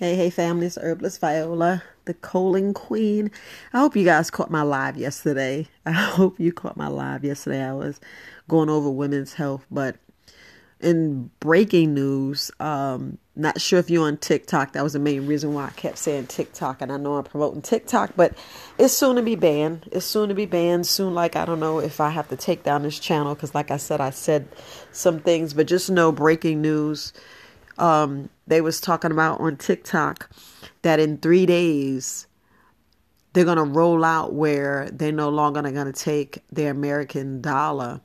Hey, hey, family, it's Herbalist Viola, the colon queen. I hope you guys caught my live yesterday. I hope you caught my live yesterday. I was going over women's health, but in breaking news, um, not sure if you're on TikTok. That was the main reason why I kept saying TikTok, and I know I'm promoting TikTok, but it's soon to be banned. It's soon to be banned. Soon, like I don't know if I have to take down this channel because, like I said, I said some things, but just know breaking news um, they was talking about on TikTok that in three days they're gonna roll out where they're no longer gonna take the American dollar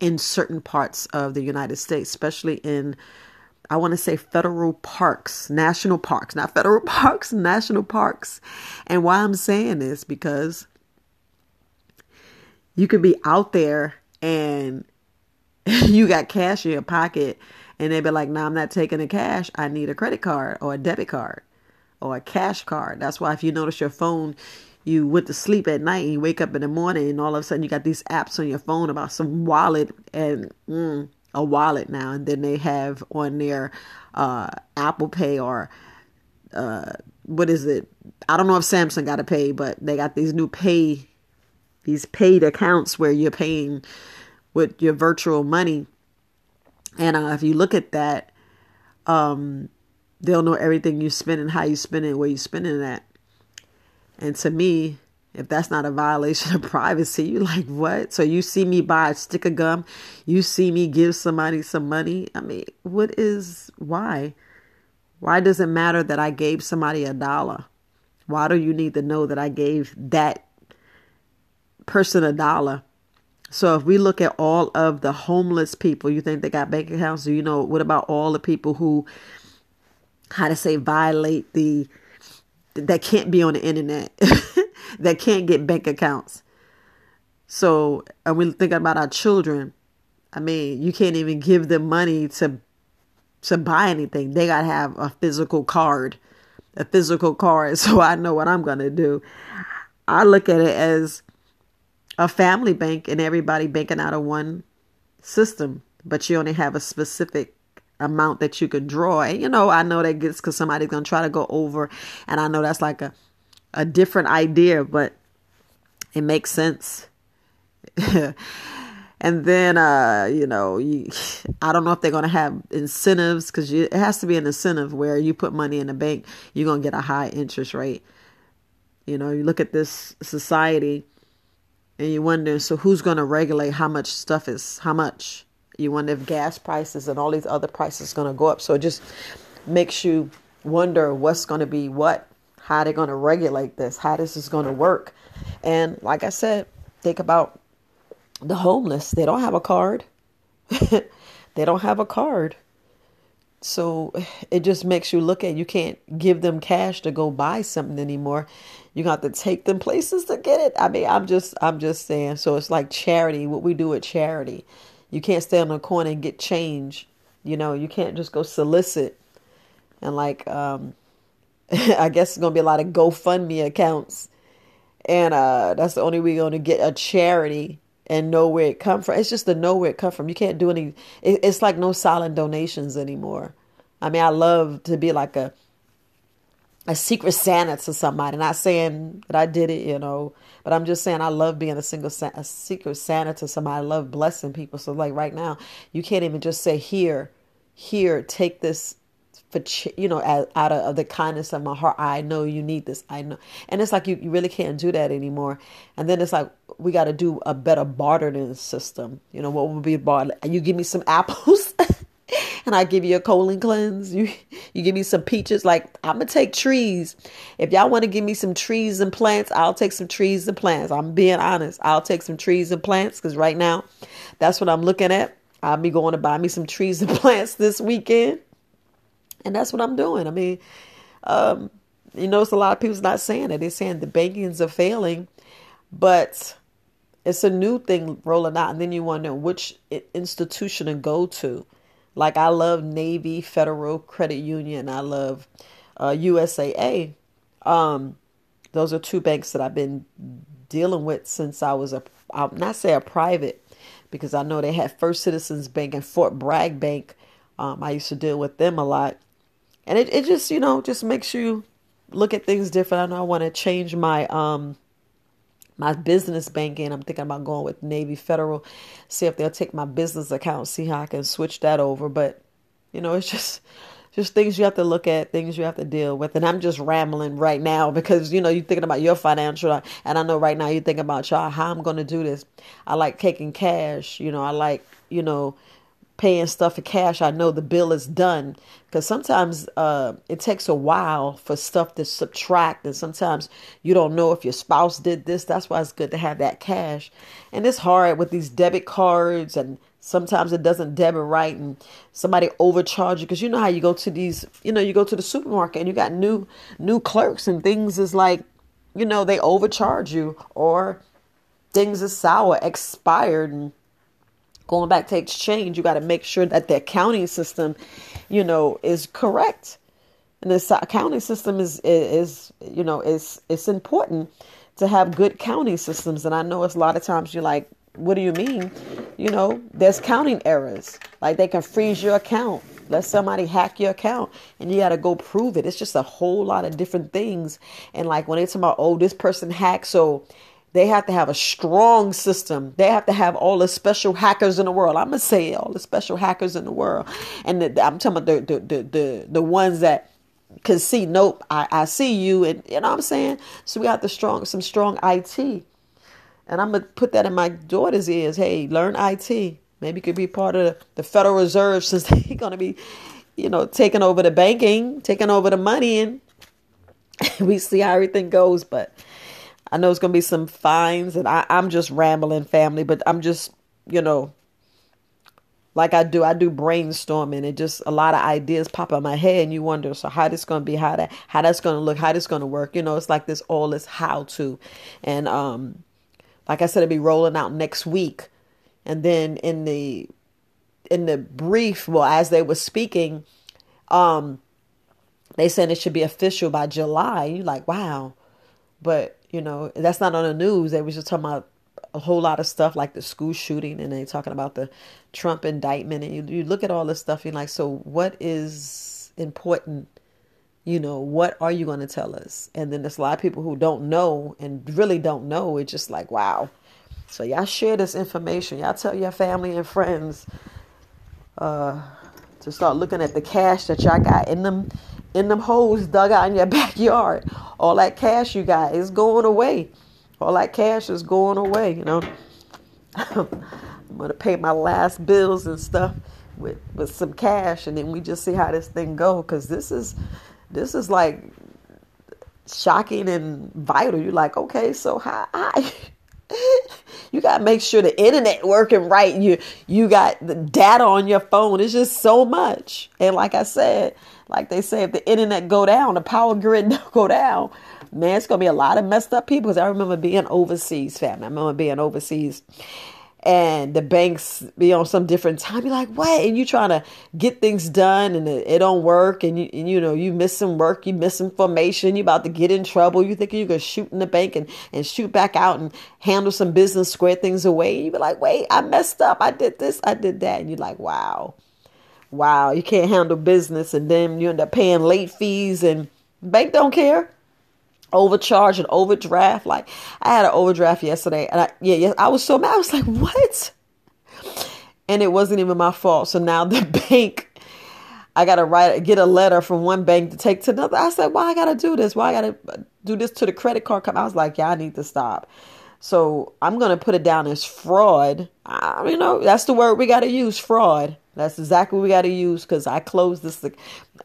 in certain parts of the United States, especially in I want to say federal parks, national parks, not federal parks, national parks. And why I'm saying this because you could be out there and you got cash in your pocket and they'd be like, no, I'm not taking the cash. I need a credit card or a debit card or a cash card. That's why if you notice your phone, you went to sleep at night and you wake up in the morning and all of a sudden you got these apps on your phone about some wallet and mm, a wallet now. And then they have on their uh, Apple Pay or uh, what is it? I don't know if Samsung got to pay, but they got these new pay, these paid accounts where you're paying with your virtual money and uh, if you look at that, um, they'll know everything you spend and how you spend it, where you spend it at. And to me, if that's not a violation of privacy, you're like what? So you see me buy a stick of gum, you see me give somebody some money. I mean, what is why? Why does it matter that I gave somebody a dollar? Why do you need to know that I gave that person a dollar? So if we look at all of the homeless people, you think they got bank accounts? Do you know what about all the people who how to say violate the that can't be on the internet, that can't get bank accounts? So and we think about our children. I mean, you can't even give them money to to buy anything. They gotta have a physical card. A physical card. So I know what I'm gonna do. I look at it as a family bank and everybody banking out of one system, but you only have a specific amount that you can draw. And you know, I know that gets because somebody's gonna try to go over, and I know that's like a a different idea, but it makes sense. and then uh you know you, i don't know if they're to have incentives because it has to be an incentive where you put money in the bank you're to get a high interest rate you know you look at this society and you wonder so who's going to regulate how much stuff is how much? You wonder if gas prices and all these other prices are going to go up. So it just makes you wonder what's going to be what how they're going to regulate this how this is going to work. And like i said think about the homeless. They don't have a card. They don't have a card so it just makes you look at you can't give them cash to go buy something anymore. You got to take them places to get it. I mean, I'm just I'm just saying. So it's like charity, what we do at charity. You can't stay on the corner and get change. You know, you can't just go solicit and like um I guess it's gonna be a lot of GoFundMe accounts. And uh that's the only way you're gonna get a charity and know where it come from. It's just to know where it come from. You can't do any. It, it's like no silent donations anymore. I mean, I love to be like a a secret Santa to somebody. Not saying that I did it, you know, but I'm just saying I love being a single a secret Santa to somebody. I love blessing people. So like right now, you can't even just say here, here, take this for you know out of the kindness of my heart i know you need this i know. And it's like you, you really can't do that anymore. And then it's like we got to do a better bartering system. You know what would be barter you give me some apples and i give you a colon cleanse. You you give me some peaches. Like i'm gonna take trees. If y'all want to give me some trees and plants i'll take some trees and plants. I'm being honest. I'll take some trees and plants because right now that's what i'm looking at. I'll be going to buy me some trees and plants this weekend and that's what I'm doing. I mean, um, you notice a lot of people's not saying it. They're saying the bankings are failing, but it's a new thing rolling out. And then you wonder which institution to go to. Like I love Navy Federal Credit Union. I love uh, USAA. Um, those are two banks that I've been dealing with since I was a, I'll not say a private, because I know they had First Citizens Bank and Fort Bragg Bank. Um, I used to deal with them a lot and it, it just you know just makes you look at things different. I know I want to change my um my business banking. I'm thinking about going with Navy Federal, see if they'll take my business account, see how I can switch that over. But you know, it's just just things you have to look at, things you have to deal with. And I'm just rambling right now because you know you're thinking about your financial, and I know right now you're thinking about y'all how I'm going to do this. I like taking cash. You know, I like you know paying stuff for cash, I know the bill is done. Because sometimes uh, it takes a while for stuff to subtract, and sometimes you don't know if your spouse did this. That's why it's good to have that cash. And it's hard with these debit cards, and sometimes it doesn't debit right, and somebody overcharge you. Because you know how you go to these, you know, you go to the supermarket and you got new new clerks, and things is like, you know, they overcharge you, or things is sour, expired, and going back to exchange, you got to make sure that the accounting system, you know, is correct. And this accounting system is is you know is it's important to have good counting systems. And I know it's a lot of times you're like, what do you mean? You know, there's counting errors. Like they can freeze your account. Let somebody hack your account and you got to go prove it. It's just a whole lot of different things. And like when they talk about, oh, this person hacked, so they have to have a strong system. They have to have all the special hackers in the world. I'm gonna say all the special hackers in the world, and the, I'm talking about the, the the the the ones that can see. Nope, I, I see you, and you know what I'm saying. So we got the strong some strong IT, and I'm gonna put that in my daughter's ears. Hey, learn IT. Maybe you could be part of the, Federal Reserve since they're gonna be, you know, taking over the banking, taking over the money, and we see how everything goes, but I know it's going to be some fines, and I, I'm just rambling, family, but I'm just, you know, like I do, I do brainstorming and just a lot of ideas pop in my head, and you wonder, so how this to be, how that, how that's to look, how this to work. You know, it's like this all this how to, and um, like I said, it'll be rolling out next week, and then in the in the brief, well, as they were speaking, um, they said it should be official by July. You like, wow, but you know, that's not on the news. They was just talking about a whole lot of stuff like the school shooting and they talking about the Trump indictment. And you, you look at all this stuff and like, so what is important? You know, what are you going to tell us? And then there's a lot of people who don't know and really don't know. It's just like, wow. So y'all share this information. Y'all tell your family and friends uh, to start looking at the cash that y'all got in them in them holes dug out in your backyard. All that cash you got is going away. All that cash is going away, you know. I'm gonna pay my last bills and stuff with with some cash and then we just see how this thing go because this is this is like shocking and vital. You're like, okay, so how I you gotta make sure the internet working right. You you got the data on your phone. It's just so much. And like I said, like they say, if the internet go down, the power grid go down, man, it's gonna be a lot of messed up people. Because I remember being overseas, family. I remember being overseas, and the banks be on some different time. You're like, what? And you're trying to get things done, and it, it don't work, and you and, you know you miss some work, you miss information, you about to get in trouble. You think you can shoot in the bank and and shoot back out and handle some business, square things away. You be like, wait, I messed up. I did this, I did that, and you're like, wow wow, you can't handle business, and then you end up paying late fees, and bank don't care. Overcharge and overdraft. Like I had an overdraft yesterday, and I yeah, yeah, I was so mad. I was like, what? And it wasn't even my fault. So now the bank. I gotta write, get a letter from one bank to take to another. I said, "Why I gotta do this? Why I gotta do this to the credit card company?" I was like, "Yeah, I need to stop." So I'm gonna put it down as fraud. I, you know, that's the word we gotta use, fraud. That's exactly what we got to use because I closed this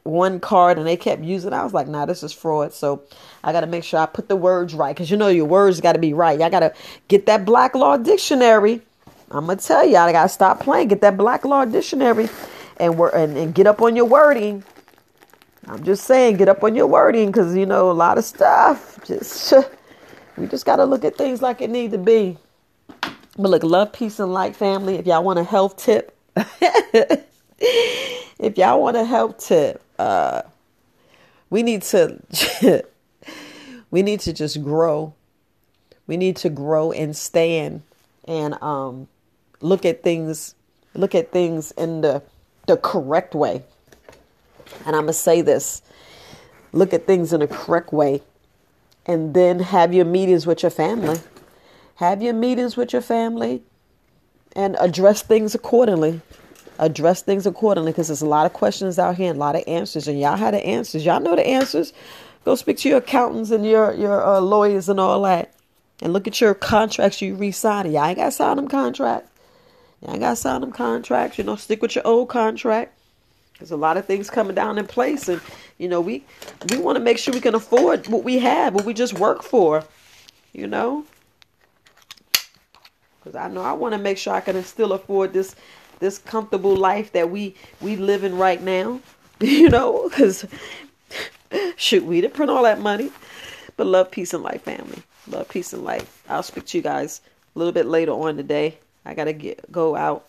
one card and they kept using it. I was like, nah, this is fraud. So I got to make sure I put the words right because you know your words got to be right. I got to get that Black Law Dictionary. I'm to tell y'all, I got to stop playing. Get that Black Law Dictionary and, and, and get up on your wording. I'm just saying, get up on your wording because, you know, a lot of stuff. Just We just got to look at things like it need to be. But look, love, peace, and light, family. If y'all want a health tip, if y'all want a help tip, uh, we need to we need to just grow. We need to grow and stand and um, look at things look at things in the the correct way. And I'm to say this look at things in a correct way, and then have your meetings with your family. Have your meetings with your family and address things accordingly. Address things accordingly because there's a lot of questions out here and a lot of answers, and y'all have the answers. Y'all know the answers. Go speak to your accountants and your your uh, lawyers and all that, and look at your contracts you re-signing. Y'all ain't got to sign them contracts. Y'all ain't got to sign them contracts. You know, stick with your old contract. There's a lot of things coming down in place, and you know we we want to make sure we can afford what we have, what we just work for. You know, because I know I want to make sure I can still afford this this comfortable life that we we living right now. You know, because shoot, we didn't print all that money, but love, peace, and life, family. Love, peace, and life. I'll speak to you guys a little bit later on today. I gotta get go out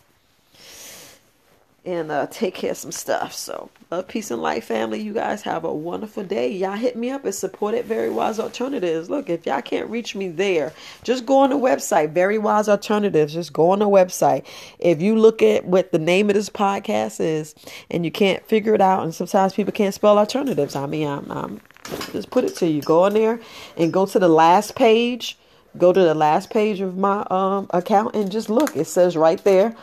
and uh, take care of some stuff. So, love, peace, and life, family. You guys have a wonderful day. Y'all hit me up and support it. Very Wise Alternatives. Look, if y'all can't reach me there, just go on the website, Very Wise Alternatives. Just go on the website. If you look at what the name of this podcast is and you can't figure it out, and sometimes people can't spell alternatives, I mean, I'm, I'm just put it to you. Go on there and go to the last page. Go to the last page of my um, account and just look. It says right there.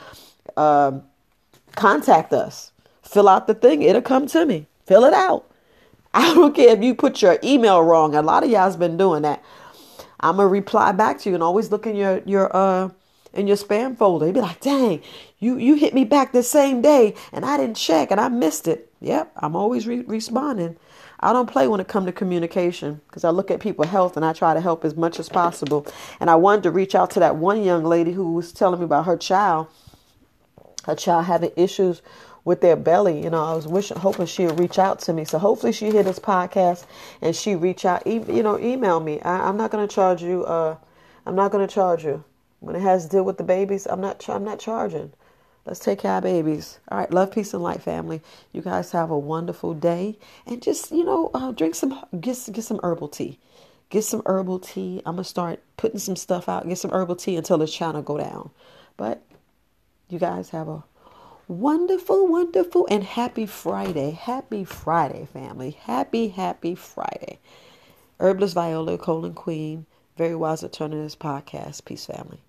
Um, contact us. Fill out the thing. It'll come to me. Fill it out. I don't care if you put your email wrong. A lot of y'all's been doing that. I'm gonna reply back to you and always look in your your uh in your spam folder. You'd be like, dang, you you hit me back the same day and I didn't check and I missed it. Yep, I'm always re- responding. I don't play when it comes to communication because I look at people's health and I try to help as much as possible. And I wanted to reach out to that one young lady who was telling me about her child a child having issues with their belly. You know, I was wishing, hoping she would reach out to me. So hopefully she hear this podcast and she reach out. E- you know, email me. I, am not going to charge you. Uh, I'm not going to charge you when it has to deal with the babies. I'm not. I'm not charging. Let's take care of babies. All right, love, peace, and light, family. You guys have a wonderful day, and just you know, uh, drink some, get get some herbal tea. Get some herbal tea. I'm gonna start putting some stuff out. Get some herbal tea until this channel go down. But you guys have a wonderful, wonderful, and happy Friday. Happy Friday, family. Happy, happy Friday. Herbalist Viola, Colon Queen, Very Wise Alternatives Podcast. Peace, family.